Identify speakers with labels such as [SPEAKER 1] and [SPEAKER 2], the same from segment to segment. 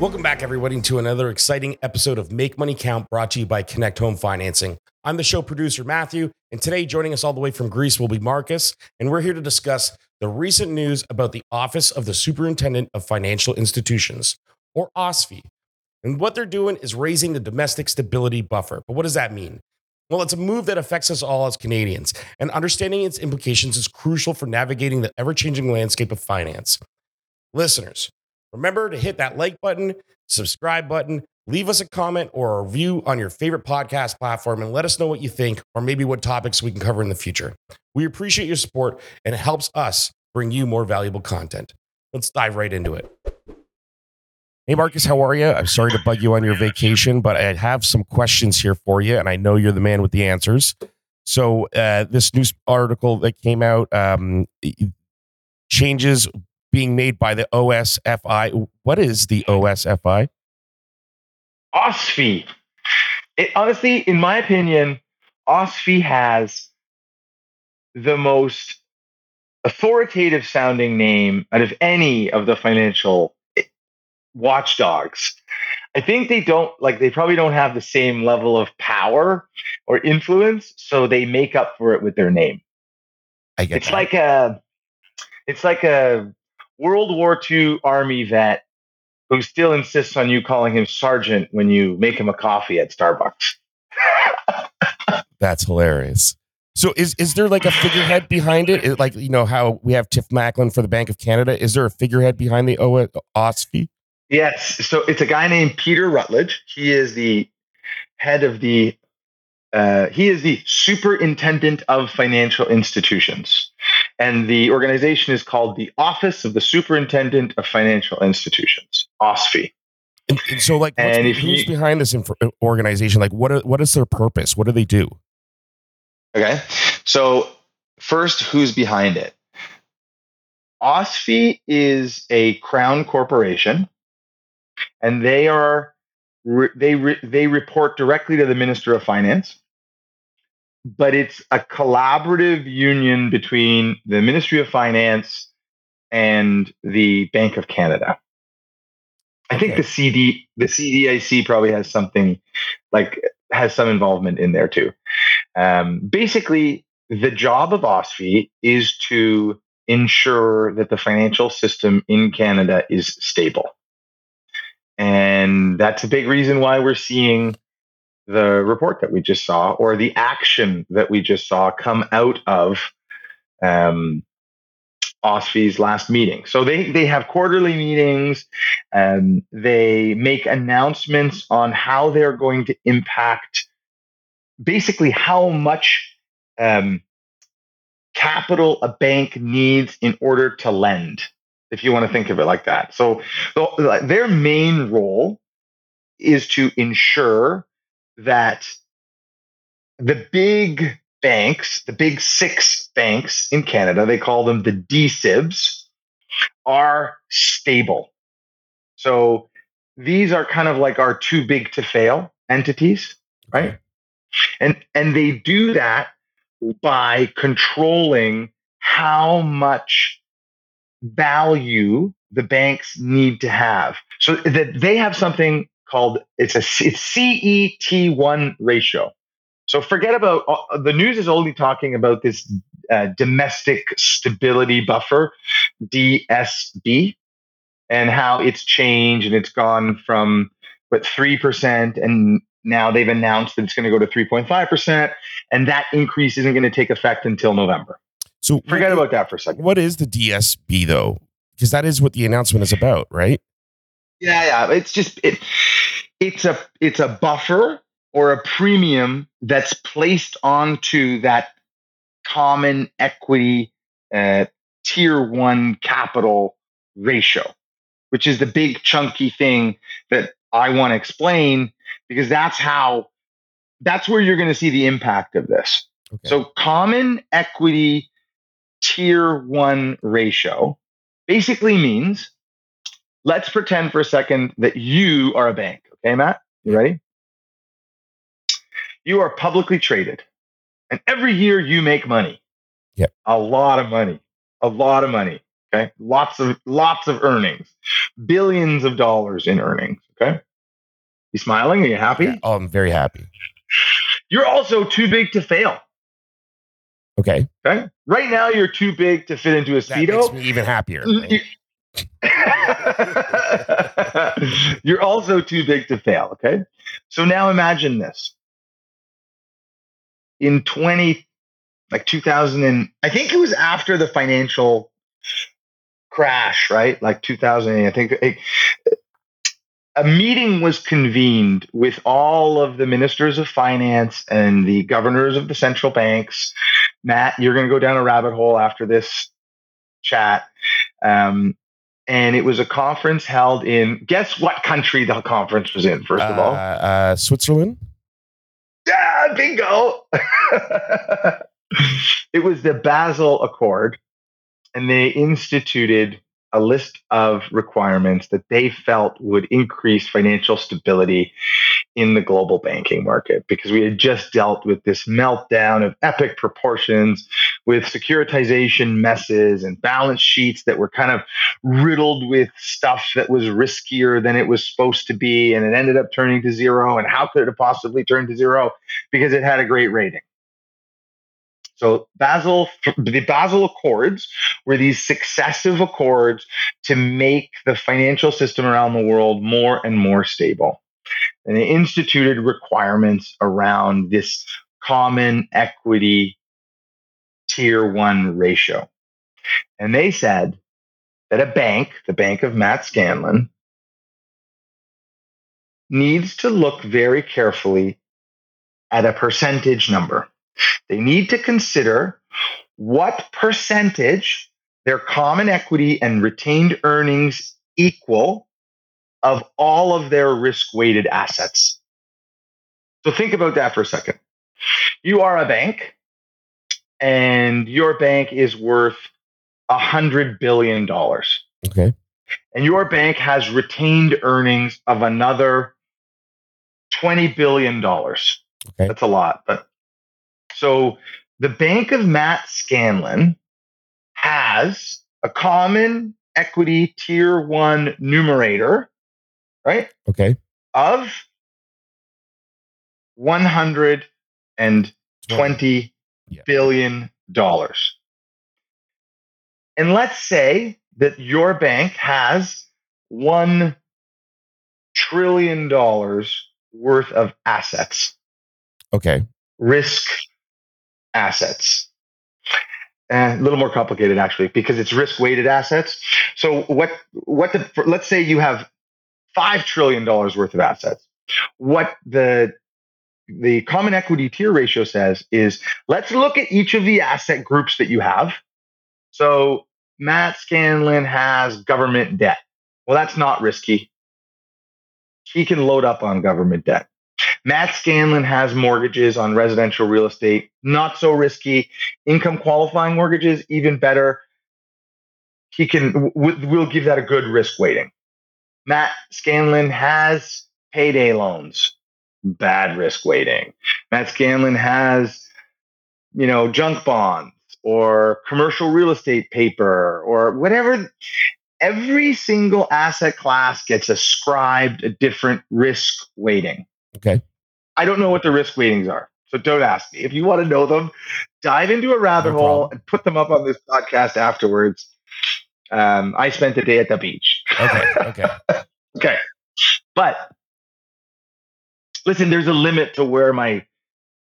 [SPEAKER 1] Welcome back, everybody, to another exciting episode of Make Money Count brought to you by Connect Home Financing. I'm the show producer, Matthew, and today joining us all the way from Greece will be Marcus, and we're here to discuss the recent news about the Office of the Superintendent of Financial Institutions, or OSFI. And what they're doing is raising the domestic stability buffer. But what does that mean? Well, it's a move that affects us all as Canadians, and understanding its implications is crucial for navigating the ever changing landscape of finance. Listeners, Remember to hit that like button, subscribe button, leave us a comment or a review on your favorite podcast platform and let us know what you think or maybe what topics we can cover in the future. We appreciate your support and it helps us bring you more valuable content. Let's dive right into it. Hey, Marcus, how are you? I'm sorry to bug you on your vacation, but I have some questions here for you, and I know you're the man with the answers. So, uh, this news article that came out um, changes being made by the OSFI. What is the OSFI?
[SPEAKER 2] OSFI. It, honestly, in my opinion, OSFI has the most authoritative sounding name out of any of the financial eh, watchdogs. I think they don't like they probably don't have the same level of power or influence, so they make up for it with their name.
[SPEAKER 1] I get
[SPEAKER 2] it's
[SPEAKER 1] that.
[SPEAKER 2] like a it's like a World War II Army vet who still insists on you calling him sergeant when you make him a coffee at Starbucks.
[SPEAKER 1] That's hilarious. So is is there like a figurehead behind it? Is like you know how we have Tiff Macklem for the Bank of Canada. Is there a figurehead behind the o- OSFI?
[SPEAKER 2] Yes. So it's a guy named Peter Routledge. He is the head of the uh, he is the superintendent of financial institutions. And the organization is called the Office of the Superintendent of Financial Institutions, OSFI.
[SPEAKER 1] And, and so, like,
[SPEAKER 2] And if
[SPEAKER 1] who's
[SPEAKER 2] you-
[SPEAKER 1] behind this inf- organization? Like, what are, what is their purpose? What do they do?
[SPEAKER 2] Okay. So, first, who's behind it? OSFI is a crown corporation, and they are re- they re- they report directly to the Minister of Finance. But it's a collaborative union between the Ministry of Finance and the Bank of Canada. I think
[SPEAKER 1] Okay.
[SPEAKER 2] the CD the CDIC probably has something like has some involvement in there too. Um, basically, the job of OSFI is to ensure that the financial system in Canada is stable. And that's a big reason why we're seeing the report that we just saw or the action that we just saw come out of um, OSFI's last meeting. So they, they have quarterly meetings. Um, they make announcements on how they're going to impact basically how much um, capital a bank needs in order to lend, if you want to think of it like that. So the, their main role is to ensure that the big banks, the big six banks in Canada, they call them the DSIBs, are stable. So these are kind of like our too big to fail entities, right? And and they do that by controlling how much value the banks need to have. So that they have something called it's a it's CET1 ratio. So forget about uh, the news is only talking about this uh, domestic stability buffer DSB and how it's changed and it's gone from what 3% and now they've announced that it's going to go to 3.5% and that increase isn't going to take effect until November.
[SPEAKER 1] So
[SPEAKER 2] Forget
[SPEAKER 1] what,
[SPEAKER 2] about that for a second.
[SPEAKER 1] what is the DSB though? Because that is what the announcement is about, right?
[SPEAKER 2] Yeah, yeah. It's just it. It's a it's a buffer or a premium that's placed onto that common equity uh, tier one capital ratio, which is the big chunky thing that I want to explain because that's how that's where you're going to see the impact of this.
[SPEAKER 1] Okay.
[SPEAKER 2] So common equity tier one ratio basically means let's pretend for a second that you are a bank. Okay, Matt? You ready? You are publicly traded. And every year you make money.
[SPEAKER 1] Yep.
[SPEAKER 2] A lot of money. A lot of money. Okay. Lots of lots of earnings. Billions of dollars in earnings. Okay. You smiling? Are you happy?
[SPEAKER 1] Yeah. Oh, I'm very happy.
[SPEAKER 2] You're also too big to fail.
[SPEAKER 1] Okay.
[SPEAKER 2] Okay. Right now you're too big to fit into a
[SPEAKER 1] That makes
[SPEAKER 2] speedo.
[SPEAKER 1] me even happier. Mm-hmm.
[SPEAKER 2] You- You're also too big to fail. Okay. So now imagine this. In 20, like 2000, and I think it was after the financial crash, right? Like 2000, I think it- a meeting was convened with all of the ministers of finance and the governors of the central banks. Matt, you're going to go down a rabbit hole after this chat. Um, and it was a conference held in guess what country the conference was in first of
[SPEAKER 1] Uh,
[SPEAKER 2] all
[SPEAKER 1] uh, Switzerland.
[SPEAKER 2] yeah bingo it was the basel accord and they instituted a list of requirements that they felt would increase financial stability in the global banking market because we had just dealt with this meltdown of epic proportions with securitization messes and balance sheets that were kind of riddled with stuff that was riskier than it was supposed to be and it ended up turning to zero and how could it have possibly turned to zero? Because it had a great rating so Basel, the Basel Accords were these successive accords to make the financial system around the world more and more stable. And they instituted requirements around this common equity tier one ratio. And they said that a bank, the bank of Matt Scanlon, needs to look very carefully at a percentage number. They need to consider what percentage their common equity and retained earnings equal of all of their risk weighted assets. So think about that for a second. You are a bank, and your bank is worth a $100 billion.
[SPEAKER 1] Okay.
[SPEAKER 2] And your bank has retained earnings of another $20 billion. Okay. That's a lot. But so the Bank of Matt Scanlon has a common equity tier one numerator, right?
[SPEAKER 1] Okay.
[SPEAKER 2] Of one hundred and twenty
[SPEAKER 1] Yeah.
[SPEAKER 2] billion dollars. And let's say that your bank has one trillion dollars worth of assets,
[SPEAKER 1] Okay.
[SPEAKER 2] risk assets. And a little more complicated actually, because it's risk weighted assets. So what what the let's say you have five trillion dollars worth of assets. What the the common equity tier ratio says is let's look at each of the asset groups that you have. So Matt Scanlon has government debt. Well, that's not risky. He can load up on government debt. Matt Scanlon has mortgages on residential real estate, not so risky. Income qualifying mortgages, even better. He can, we'll give that a good risk weighting. Matt Scanlon has payday loans, bad risk weighting. Matt Scanlon has, you know, junk bonds or commercial real estate paper or whatever. Every single asset class gets ascribed a different risk weighting.
[SPEAKER 1] Okay.
[SPEAKER 2] I don't know what the risk weightings are. So don't ask me. If you want to know them, dive into a rabbit
[SPEAKER 1] No
[SPEAKER 2] hole and put them up on this podcast afterwards. Um, I spent the day at the beach.
[SPEAKER 1] Okay. Okay.
[SPEAKER 2] Okay. But listen, there's a limit to where my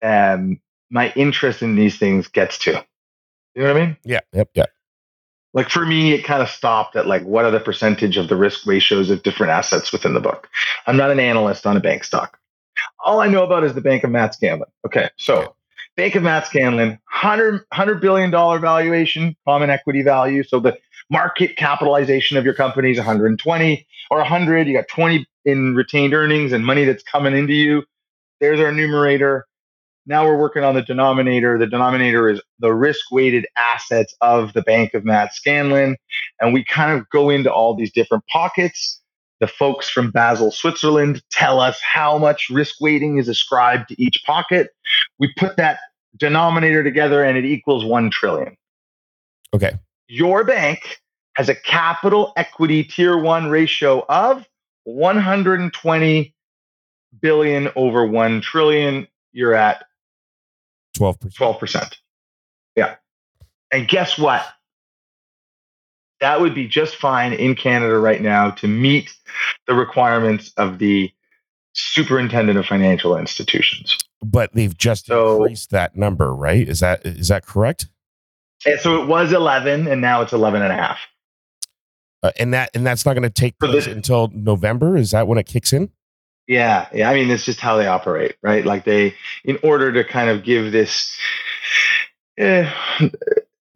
[SPEAKER 2] um my interest in these things gets to. You know what I mean?
[SPEAKER 1] Yeah. Yep. Yeah.
[SPEAKER 2] Like for me, it kind of stopped at like what are the percentage of the risk ratios of different assets within the book. I'm not an analyst on a bank stock. All I know about is the Bank of Matt Scanlon. Okay, so Bank of Matt Scanlon, 100, $100 billion valuation, common equity value. So the market capitalization of your company is 120 or 100. You got 20 in retained earnings and money that's coming into you. There's our numerator. Now we're working on the denominator. The denominator is the risk weighted assets of the Bank of Matt Scanlon. And we kind of go into all these different pockets. The folks from Basel, Switzerland tell us how much risk weighting is ascribed to each pocket. We put that denominator together and it equals 1 trillion.
[SPEAKER 1] Okay.
[SPEAKER 2] Your bank has a capital equity tier one ratio of 120 billion over 1 trillion. You're at
[SPEAKER 1] 12%.
[SPEAKER 2] 12%. Yeah. And guess what? That would be just fine in Canada right now to meet the requirements of the superintendent of financial institutions.
[SPEAKER 1] But they've just so, increased that number, right? Is that is that correct?
[SPEAKER 2] And so it was 11 and now it's 11 and a half.
[SPEAKER 1] Uh, and that and that's not going to take place this, until November. Is that when it kicks in?
[SPEAKER 2] Yeah, yeah. I mean, it's just how they operate, right? Like they, in order to kind of give this, eh,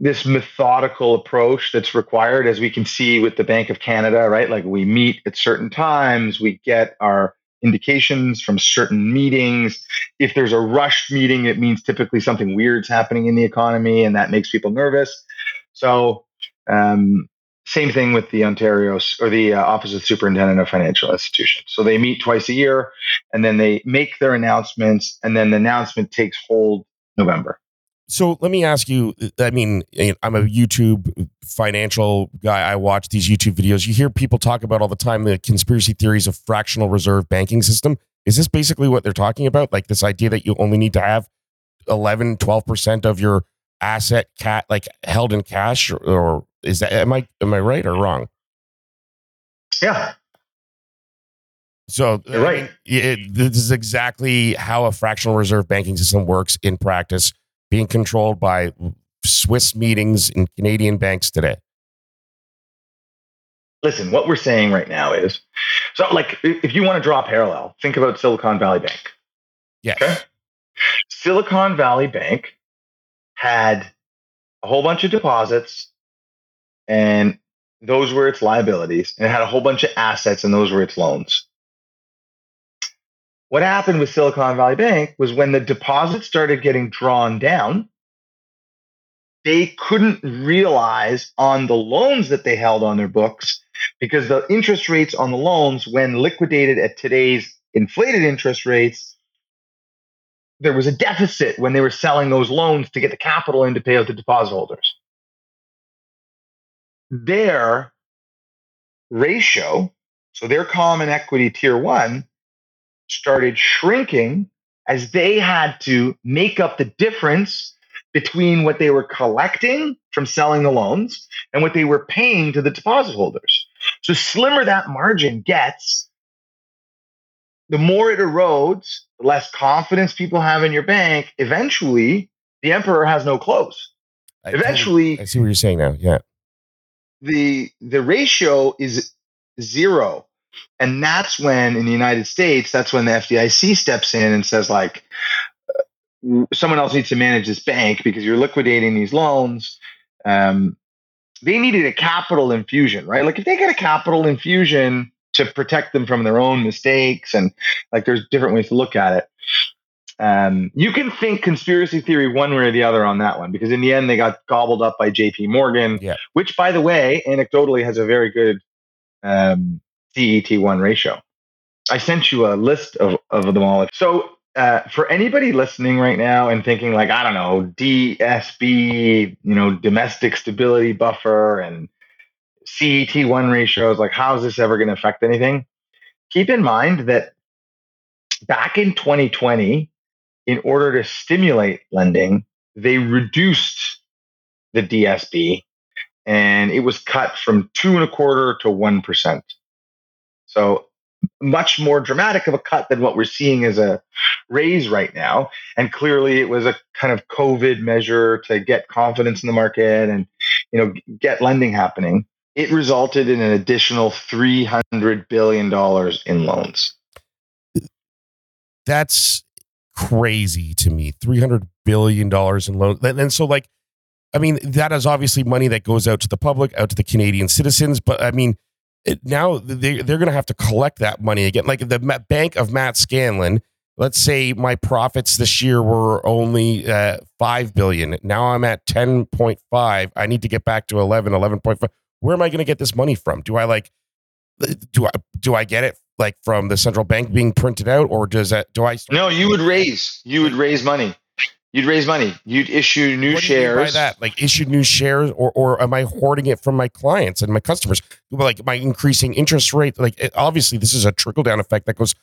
[SPEAKER 2] this methodical approach that's required, as we can see with the Bank of Canada, right? Like we meet at certain times, we get our indications from certain meetings. If there's a rushed meeting, it means typically something weird's happening in the economy, and that makes people nervous. So um, same thing with the Ontario or the uh, Office of Superintendent of Financial Institutions. So they meet twice a year and then they make their announcements, and then the announcement takes hold November.
[SPEAKER 1] So let me ask you I mean, eh, I'm a YouTube financial guy. I watch these YouTube videos. You hear people talk about all the time the conspiracy theories of fractional reserve banking system. Is this basically what they're talking about? Like this idea that you only need to have 11, 12% of your asset cat like held in cash or, or is that am I am I right or wrong?
[SPEAKER 2] Yeah.
[SPEAKER 1] So
[SPEAKER 2] You're right.
[SPEAKER 1] It, this is exactly how a fractional reserve banking system works in practice, being controlled by Swiss meetings in Canadian banks today.
[SPEAKER 2] Listen, what we're saying right now is so like if you want to draw a parallel, think about Silicon Valley Bank.
[SPEAKER 1] Yes. Okay?
[SPEAKER 2] Silicon Valley Bank had a whole bunch of deposits and those were its liabilities, and it had a whole bunch of assets, and those were its loans. What happened with Silicon Valley Bank was when the deposits started getting drawn down, they couldn't realize on the loans that they held on their books because the interest rates on the loans, when liquidated at today's inflated interest rates, there was a deficit when they were selling those loans to get the capital in to pay out the deposit holders. Their ratio, so their common equity tier one, started shrinking as they had to make up the difference between what they were collecting from selling the loans and what they were paying to the deposit holders. So, slimmer that margin gets, the more it erodes, the less confidence people have in your bank. Eventually, the emperor has no clothes. Eventually,
[SPEAKER 1] I see what you're saying now. Yeah
[SPEAKER 2] the the ratio is zero and that's when in the united states that's when the fdic steps in and says like uh, someone else needs to manage this bank because you're liquidating these loans um, they needed a capital infusion right like if they get a capital infusion to protect them from their own mistakes and like there's different ways to look at it um, you can think conspiracy theory one way or the other on that one because in the end they got gobbled up by J.P. Morgan,
[SPEAKER 1] yeah.
[SPEAKER 2] which, by the way, anecdotally has a very good um, CET1 ratio. I sent you a list of, of them all. So uh, for anybody listening right now and thinking like I don't know DSB, you know, domestic stability buffer and CET1 ratios, like how is this ever going to affect anything? Keep in mind that back in 2020 in order to stimulate lending, they reduced the DSB and it was cut from two and a quarter to 1%. So much more dramatic of a cut than what we're seeing as a raise right now. And clearly it was a kind of COVID measure to get confidence in the market and, you know, get lending happening. It resulted in an additional $300 billion in loans.
[SPEAKER 1] That's crazy to me. $300 billion in loans. And so, like, I mean, that is obviously money that goes out to the public, out to the Canadian citizens. But I mean, it, now they, they're going to have to collect that money again. Like the bank of Matt Scanlon, let's say my profits this year were only uh, 5 billion. Now I'm at 10.5. I need to get back to 11, 11.5. Where am I going to get this money from? Do I like, do I, do I get it like from the central bank being printed out, or does that do I?
[SPEAKER 2] No, you would raise. You would raise money. You'd raise money. You'd issue new
[SPEAKER 1] What do
[SPEAKER 2] shares.
[SPEAKER 1] by that? Like issue new shares, or or am I hoarding it from my clients and my customers? Like am I increasing interest rate? Like it, obviously, this is a trickle down effect that goes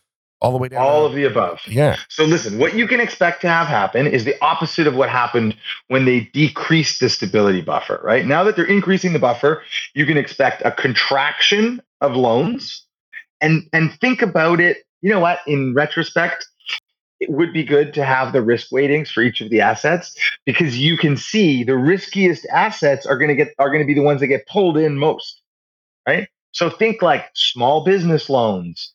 [SPEAKER 1] all the way down.
[SPEAKER 2] All of the above.
[SPEAKER 1] yeah.
[SPEAKER 2] So listen, what you can expect to have happen is the opposite of what happened when they decreased the stability buffer, right? Now that they're increasing the buffer, you can expect a contraction of loans. And and think about it, you know what, in retrospect, it would be good to have the risk weightings for each of the assets because you can see the riskiest assets are going to get are going to be the ones that get pulled in most, right? So think like small business loans,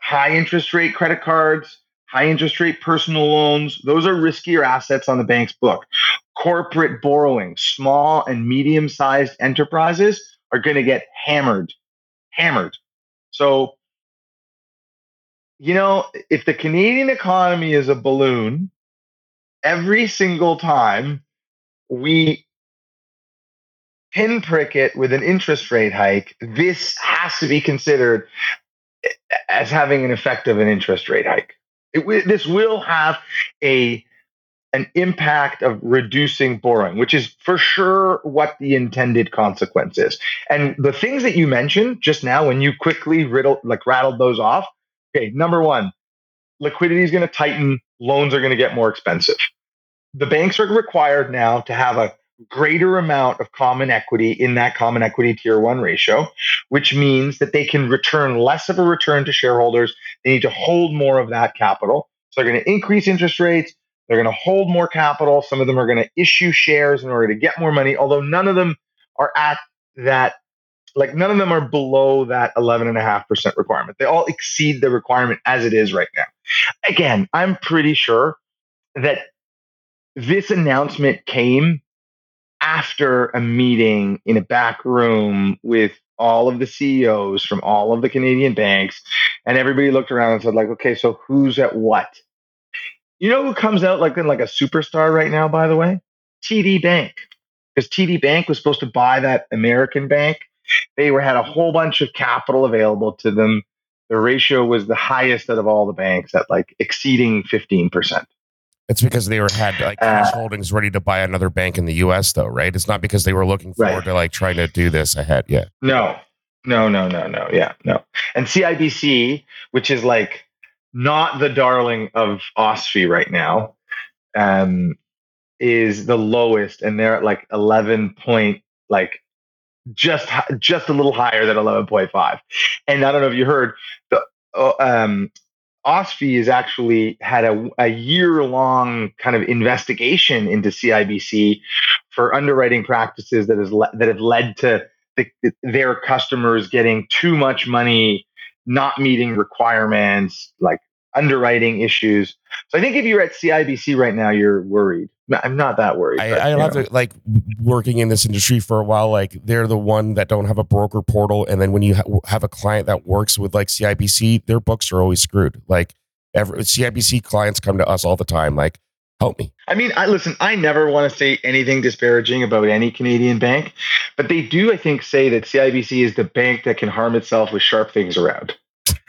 [SPEAKER 2] high interest rate credit cards, high interest rate personal loans. Those are riskier assets on the bank's book. Corporate borrowing, small and medium sized enterprises are going to get hammered, hammered. So, you know, if the Canadian economy is a balloon, every single time we pinprick it with an interest rate hike, this has to be considered as having an effect of an interest rate hike. It, this will have a an impact of reducing borrowing, which is for sure what the intended consequence is. And the things that you mentioned just now, when you quickly riddle like rattled those off, okay, number one, liquidity is going to tighten, loans are going to get more expensive. The banks are required now to have a greater amount of common equity in that common equity tier one ratio, which means that they can return less of a return to shareholders. They need to hold more of that capital. So they're going to increase interest rates. They're going to hold more capital. Some of them are going to issue shares in order to get more money, although none of them are at that, like none of them are below that 11.5% requirement. They all exceed the requirement as it is right now. Again, I'm pretty sure that this announcement came after a meeting in a back room with all of the CEOs from all of the Canadian banks, and everybody looked around and said, like, okay, so who's at what? You know who comes out like like a superstar right now, by the way? TD Bank. Because TD Bank was supposed to buy that American bank. They were had a whole bunch of capital available to them. The ratio was the highest out of all the banks at like exceeding 15%.
[SPEAKER 1] It's because they were had like cash
[SPEAKER 2] Uh,
[SPEAKER 1] holdings ready to buy another bank in the U.S. though, right? It's not because they were looking forward
[SPEAKER 2] Right.
[SPEAKER 1] to like trying to do this ahead. Yeah.
[SPEAKER 2] No, no, no, no, no. Yeah, no. And CIBC, which is like not the darling of OSFI right now, um, is the lowest, and they're at like eleven point, like just just a little higher than eleven point five. And I don't know if you heard the uh, um, OSFI has actually had a, a year long kind of investigation into CIBC for underwriting practices that has le- that have led to the, their customers getting too much money, not meeting requirements, like underwriting issues. So I think if you're at CIBC right now, you're worried. I'm not that worried.
[SPEAKER 1] I,
[SPEAKER 2] but,
[SPEAKER 1] I have to like working in this industry for a while. Like they're the one that don't have a broker portal, and then when you ha- have a client that works with like CIBC, their books are always screwed. Like every CIBC clients come to us all the time. Like, help me.
[SPEAKER 2] I mean, I listen. I never want to say anything disparaging about any Canadian bank, but they do, I think, say that CIBC is the bank that can harm itself with sharp things around.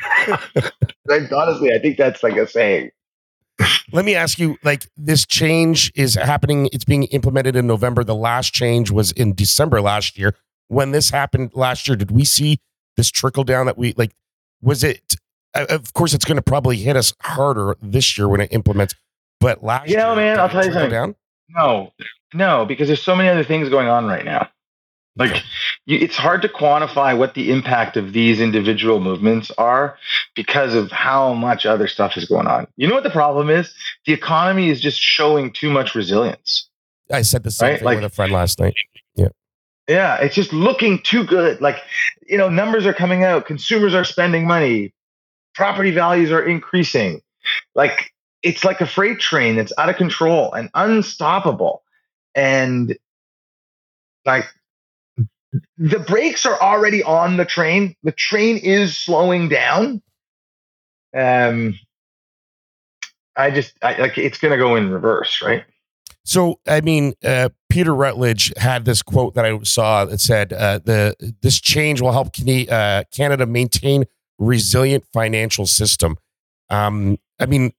[SPEAKER 2] like, honestly, I think that's like a saying.
[SPEAKER 1] Let me ask you, like this change is happening. It's being implemented in November. The last change was in December last year. When this happened last year, did we see this trickle down that we like? Was it? uh, Of course, it's going to probably hit us harder this year when it implements. But last
[SPEAKER 2] You know,
[SPEAKER 1] year,
[SPEAKER 2] man,
[SPEAKER 1] did
[SPEAKER 2] I'll tell you something.
[SPEAKER 1] Down?
[SPEAKER 2] No, no, because there's so many other things going on right now. Like, you, it's hard to quantify what the impact of these individual movements are because of how much other stuff is going on. You know what the problem is? The economy is just showing too much resilience.
[SPEAKER 1] I said the same
[SPEAKER 2] Right,
[SPEAKER 1] thing
[SPEAKER 2] like-
[SPEAKER 1] with a friend last night.
[SPEAKER 2] Yeah. Yeah, it's just looking too good. Like, you know, numbers are coming out, consumers are spending money, property values are increasing. Like, it's like a freight train that's out of control and unstoppable. And like, the brakes are already on the train. The train is slowing down. Um, I just I, like it's going to go in reverse, right?
[SPEAKER 1] So, I mean, uh, Peter Routledge had this quote that I saw that said, uh, "the this change will help Cana- uh, Canada maintain resilient financial system." Um, I mean,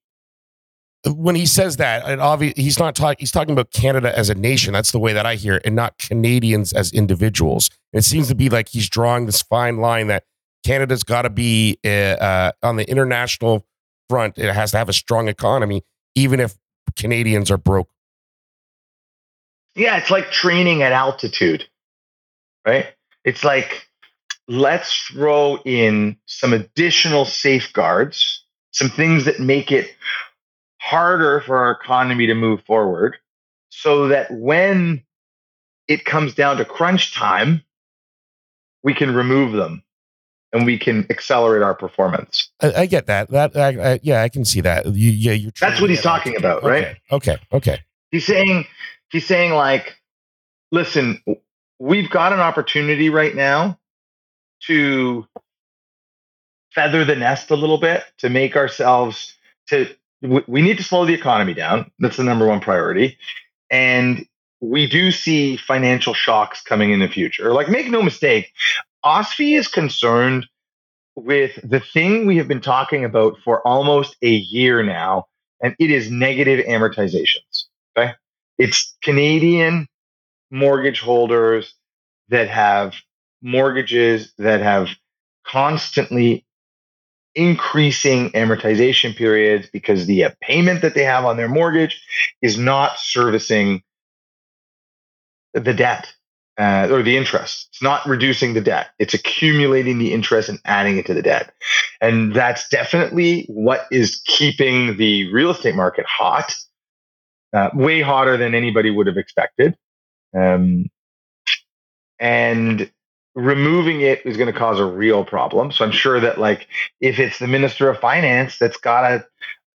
[SPEAKER 1] when he says that, and obvi- he's not talking. He's talking about Canada as a nation. That's the way that I hear it, and not Canadians as individuals. And it seems to be like he's drawing this fine line that Canada's got to be uh, uh, on the international front. It has to have a strong economy, even if Canadians are broke.
[SPEAKER 2] Yeah, it's like training at altitude, right? It's like let's throw in some additional safeguards, some things that make it harder for our economy to move forward so that when it comes down to crunch time, we can remove them and we can accelerate our performance.
[SPEAKER 1] I, I get that. That I, I, yeah, I can see that. You, yeah, you're.
[SPEAKER 2] That's what he's talking about, right?
[SPEAKER 1] Okay. okay. Okay.
[SPEAKER 2] He's saying he's saying like, listen, we've got an opportunity right now to feather the nest a little bit to make ourselves to we need to slow the economy down. That's the number one priority. And we do see financial shocks coming in the future. Like, make no mistake, OSFI is concerned with the thing we have been talking about for almost a year now, and it is negative amortizations. Okay. It's Canadian mortgage holders that have mortgages that have constantly increasing amortization periods because the uh, payment that they have on their mortgage is not servicing the debt uh, or the interest. It's not reducing the debt. It's accumulating the interest and adding it to the debt. And that's definitely what is keeping the real estate market hot, uh, way hotter than anybody would have expected. Um, and removing it is going to cause a real problem. So I'm sure that like if it's the minister of finance that's got a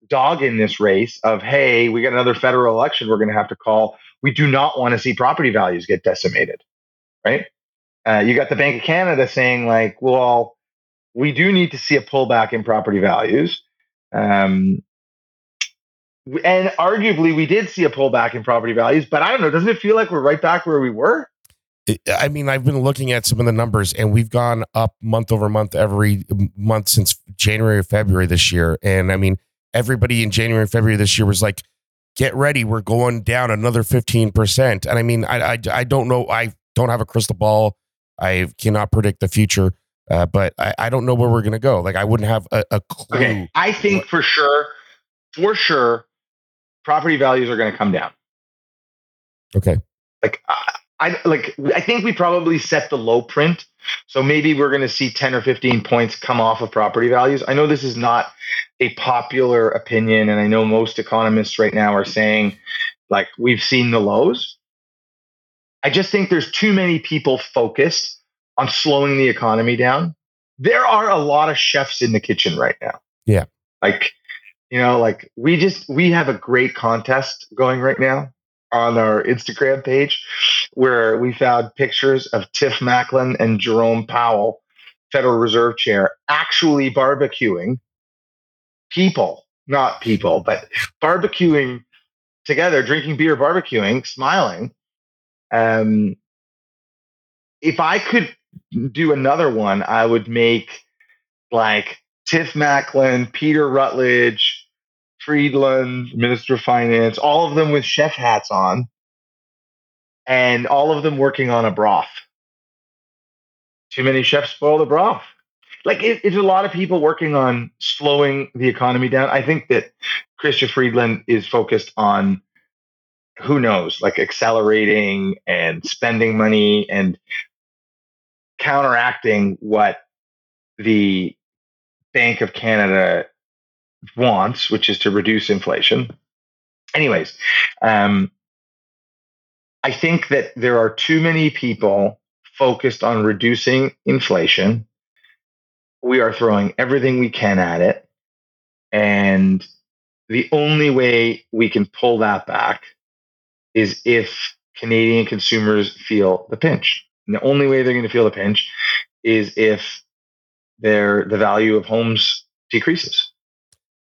[SPEAKER 2] dog in this race of hey, we got another federal election we're going to have to call. We do not want to see property values get decimated, right? Uh, you got the Bank of Canada saying like, well, we do need to see a pullback in property values. Um, and arguably, we did see a pullback in property values, but I don't know. Doesn't it feel like we're right back where we were?
[SPEAKER 1] I mean, I've been looking at some of the numbers, and we've gone up month over month every month since January or February this year. And I mean, everybody in January, and February this year was like, "Get ready, we're going down another fifteen percent." And I mean, I, I, I don't know, I don't have a crystal ball, I cannot predict the future, uh, but I, I don't know where we're gonna go. Like, I wouldn't have a, a clue. Okay,
[SPEAKER 2] I think for sure, for sure, property values are going to come down.
[SPEAKER 1] Okay,
[SPEAKER 2] like. Uh, I like I think we probably set the low print. So maybe we're going to see 10 or 15 points come off of property values. I know this is not a popular opinion and I know most economists right now are saying like we've seen the lows. I just think there's too many people focused on slowing the economy down. There are a lot of chefs in the kitchen right now.
[SPEAKER 1] Yeah.
[SPEAKER 2] Like you know, like we just we have a great contest going right now on our Instagram page where we found pictures of Tiff Macklem and Jerome Powell, Federal Reserve Chair, actually barbecuing people, not people, but barbecuing together, drinking beer, barbecuing, smiling. Um, if I could do another one, I would make like Tiff Macklem, Peter Routledge, Freeland, Minister of Finance, all of them with chef hats on, and all of them working on a broth. Too many chefs spoil the broth. Like it, it's a lot of people working on slowing the economy down. I think that Chrystia Freeland is focused on who knows, like accelerating and spending money and counteracting what the Bank of Canada wants, which is to reduce inflation. Anyways, um, I think that there are too many people focused on reducing inflation. We are throwing everything we can at it. And the only way we can pull that back is if Canadian consumers feel the pinch. And the only way they're going to feel the pinch is if their the value of homes decreases.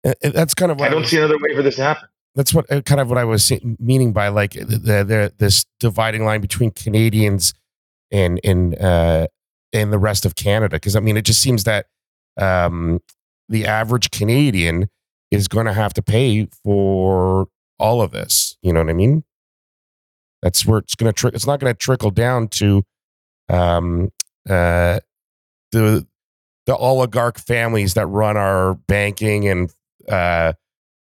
[SPEAKER 1] That's kind of
[SPEAKER 2] what I don't I see another way for this to happen.
[SPEAKER 1] That's what uh, kind of what I was meaning by like the, the, this dividing line between Canadians and and uh, and the rest of Canada. Because I mean, it just seems that um, the average Canadian is going to have to pay for all of this. You know what I mean? That's where it's going to. Tri- it's not going to trickle down to um, uh, the the oligarch families that run our banking and uh,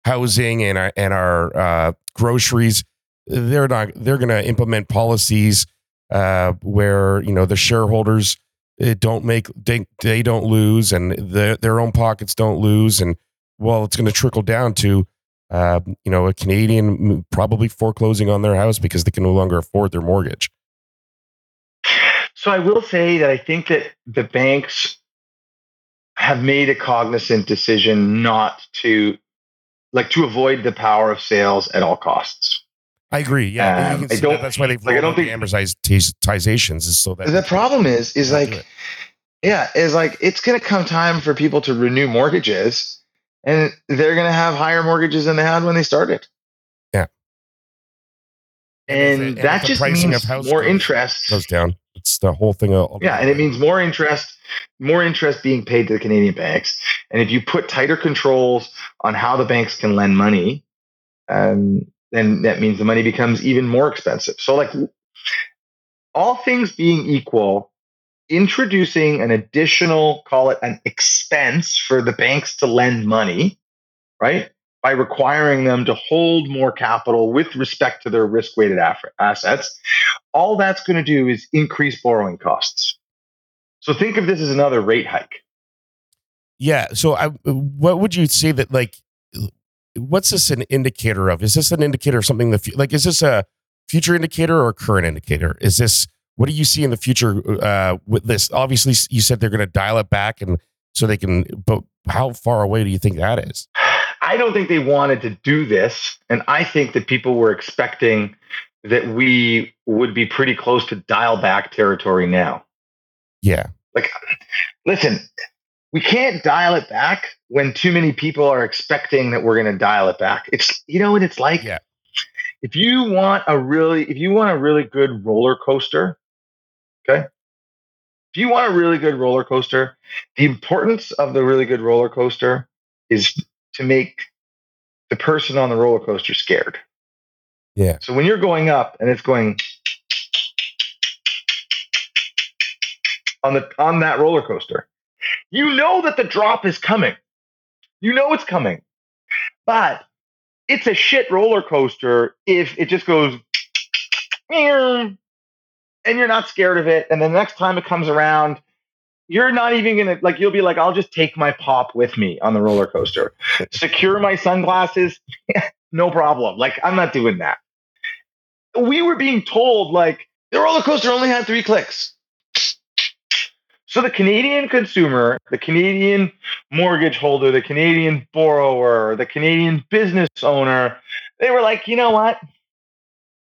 [SPEAKER 1] housing and our and our uh, groceries. They're not. They're going to implement policies uh, where you know the shareholders uh, don't make they they don't lose and the, their own pockets don't lose and well it's going to trickle down to uh, you know a Canadian probably foreclosing on their house because they can no longer afford their mortgage.
[SPEAKER 2] So I will say that I think that the banks have made a cognizant decision not to like to avoid the power of sales at all costs.
[SPEAKER 1] I agree. Yeah,
[SPEAKER 2] um, I don't.
[SPEAKER 1] That. That's why they've
[SPEAKER 2] like, I don't think
[SPEAKER 1] amortizations is so that
[SPEAKER 2] the problem is is like yeah is like it's going to come time for people to renew mortgages and they're going to have higher mortgages than they had when they started. And, and that just means more interest
[SPEAKER 1] goes down. It's the whole thing.
[SPEAKER 2] yeah, and it means more interest, more interest being paid to the Canadian banks. And if you put tighter controls on how the banks can lend money, um, then that means the money becomes even more expensive. So, like, all things being equal, introducing an additional, call it an expense for the banks to lend money, right? By requiring them to hold more capital with respect to their risk weighted assets, all that's going to do is increase borrowing costs. So think of this as another rate hike.
[SPEAKER 1] Yeah. So, I, what would you say that like what's this an indicator of? Is this an indicator of something that like is this a future indicator or a current indicator? Is this what do you see in the future uh, with this? Obviously, you said they're going to dial it back, and so they can. But how far away do you think that is?
[SPEAKER 2] I don't think they wanted to do this, and I think that people were expecting that we would be pretty close to dial back territory now.
[SPEAKER 1] Yeah.
[SPEAKER 2] Like, listen, we can't dial it back when too many people are expecting that we're going to dial it back. It's you know what it's like.
[SPEAKER 1] Yeah.
[SPEAKER 2] If you want a really if you want a really good roller coaster, okay? If you want a really good roller coaster, the importance of the really good roller coaster is to make the person on the roller coaster scared.
[SPEAKER 1] Yeah.
[SPEAKER 2] So when you're going up and it's going on the on that roller coaster, you know that the drop is coming. You know it's coming. But it's a shit roller coaster if it just goes and you're not scared of it. And the next time it comes around, you're not even gonna like you'll be like, I'll just take my pop with me on the roller coaster. Secure my sunglasses, no problem. Like, I'm not doing that. We were being told like the roller coaster only had three clicks. So the Canadian consumer, the Canadian mortgage holder, the Canadian borrower, the Canadian business owner, they were like, you know what?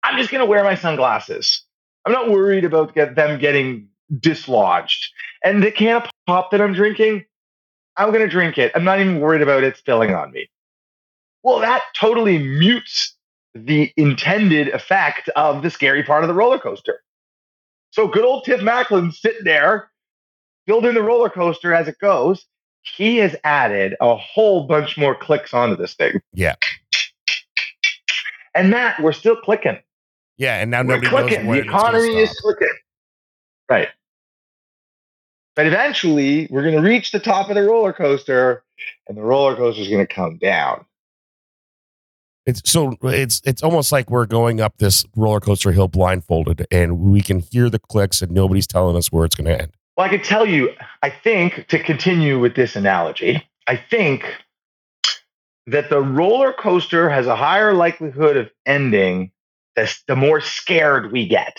[SPEAKER 2] I'm just going to wear my sunglasses. I'm not worried about get them getting dislodged. And the can of pop that I'm drinking, I'm going to drink it. I'm not even worried about it spilling on me. Well, that totally mutes the intended effect of the scary part of the roller coaster. So good old Tiff Macklem sitting there building the roller coaster as it goes, he has added a whole bunch more clicks onto this thing.
[SPEAKER 1] Yeah.
[SPEAKER 2] And Matt, we're still clicking.
[SPEAKER 1] Yeah, and now
[SPEAKER 2] we're
[SPEAKER 1] nobody
[SPEAKER 2] clicking.
[SPEAKER 1] knows
[SPEAKER 2] the economy is clicking. Right. But eventually, we're going to reach the top of the roller coaster, and the roller coaster is going to come down.
[SPEAKER 1] It's so it's it's almost like we're going up this roller coaster hill blindfolded, and we can hear the clicks, and nobody's telling us where it's going to end.
[SPEAKER 2] Well, I can tell you, I think to continue with this analogy, I think that the roller coaster has a higher likelihood of ending the, the more scared we get.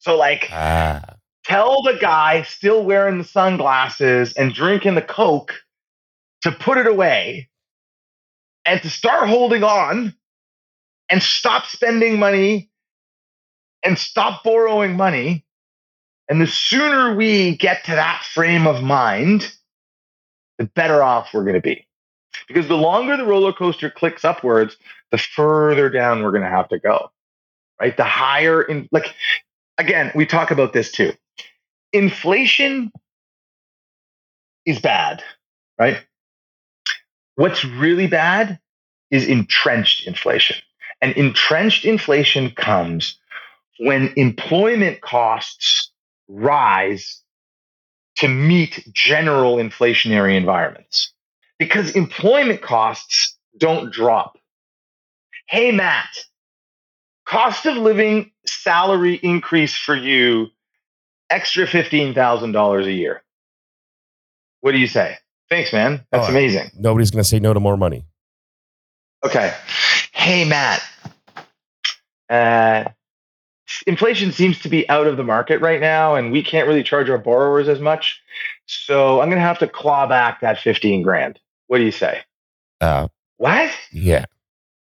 [SPEAKER 2] So, like, ah. Tell the guy still wearing the sunglasses and drinking the Coke to put it away and to start holding on and stop spending money and stop borrowing money and the sooner we get to that frame of mind, the better off we're going to be. Because the longer the roller coaster clicks upwards, the further down we're going to have to go. Right? The higher in like again, we talk about this too. Inflation is bad, right? What's really bad is entrenched inflation. And entrenched inflation comes when employment costs rise to meet general inflationary environments because employment costs don't drop. Hey, Matt, cost of living salary increase for you, extra $15,000 a year. What do you say? Thanks, man. That's oh, amazing.
[SPEAKER 1] Nobody's going to say no to more money.
[SPEAKER 2] Okay. Hey, Matt. Uh, inflation seems to be out of the market right now, and we can't really charge our borrowers as much. So I'm going to have to claw back that 15 grand. What do you say?
[SPEAKER 1] Uh,
[SPEAKER 2] what?
[SPEAKER 1] Yeah.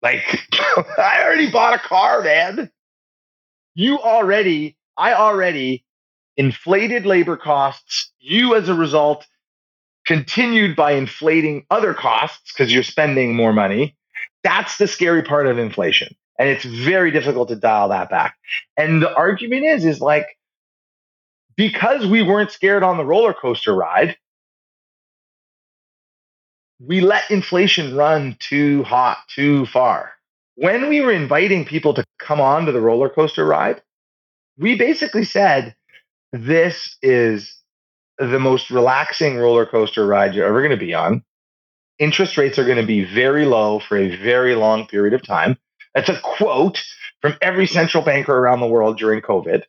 [SPEAKER 2] Like, I already bought a car, man. You already, I already inflated labor costs. You, as a result, continued by inflating other costs because you're spending more money. That's the scary part of inflation. And it's very difficult to dial that back. And the argument is, is like, because we weren't scared on the roller coaster ride, we let inflation run too hot, too far. When we were inviting people to come on to the roller coaster ride, we basically said, this is the most relaxing roller coaster ride you're ever going to be on. Interest rates are going to be very low for a very long period of time. That's a quote from every central banker around the world during COVID.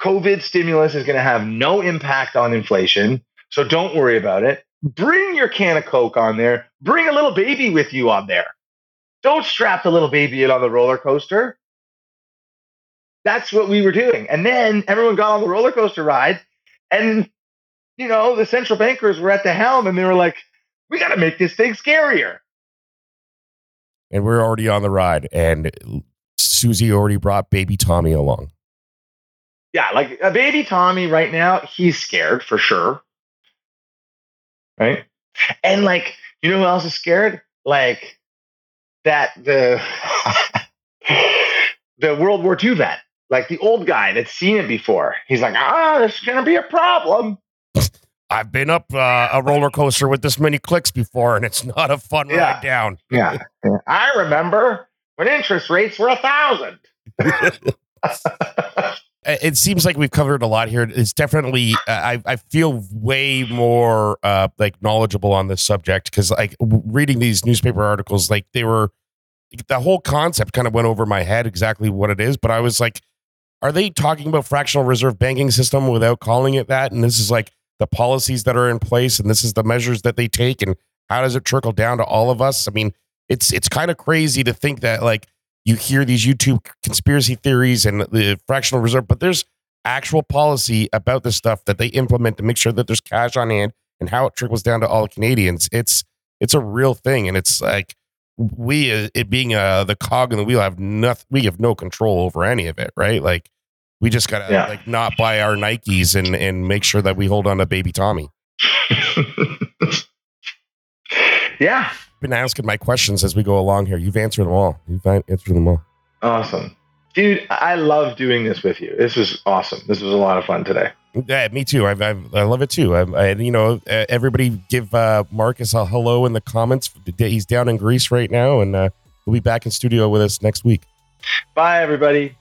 [SPEAKER 2] COVID stimulus is going to have no impact on inflation. So don't worry about it. Bring your can of Coke on there. Bring a little baby with you on there. Don't strap the little baby in on the roller coaster. That's what we were doing. And then everyone got on the roller coaster ride and, you know, the central bankers were at the helm and they were like, we got to make this thing scarier.
[SPEAKER 1] And we're already on the ride. And Susie already brought baby Tommy along.
[SPEAKER 2] Yeah, like a baby Tommy right now, he's scared for sure. Right. And like, you know who else is scared? Like that the the World War II vet like the old guy that's seen it before. He's like, ah, this is going to be a problem.
[SPEAKER 1] I've been up uh, a roller coaster with this many clicks before, and it's not a fun yeah. ride down.
[SPEAKER 2] yeah. I remember when interest rates were a thousand.
[SPEAKER 1] it seems like we've covered a lot here. It's definitely uh, I I feel way more uh, like knowledgeable on this subject because like reading these newspaper articles, like they were the whole concept kind of went over my head exactly what it is, but I was like are they talking about fractional reserve banking system without calling it that? And this is like the policies that are in place, and this is the measures that they take, and how does it trickle down to all of us? I mean, it's it's kind of crazy to think that like you hear these YouTube conspiracy theories and the fractional reserve, but there's actual policy about this stuff that they implement to make sure that there's cash on hand and how it trickles down to all Canadians. It's it's a real thing, and it's like we it being uh the cog in the wheel have nothing we have no control over any of it right? Like we just gotta yeah. like not buy our nikes and and make sure that we hold on to baby tommy.
[SPEAKER 2] Yeah.
[SPEAKER 1] Been asking my questions as we go along here. You've answered them all. You've answered them all.
[SPEAKER 2] Awesome dude i love doing this with you this is awesome this was a lot of fun today
[SPEAKER 1] yeah, me too. I, I, I love it too. I, I, you know, everybody give uh, Marcus a hello in the comments. He's down in Greece right now, and uh, we'll be back in studio with us next week.
[SPEAKER 2] Bye, everybody.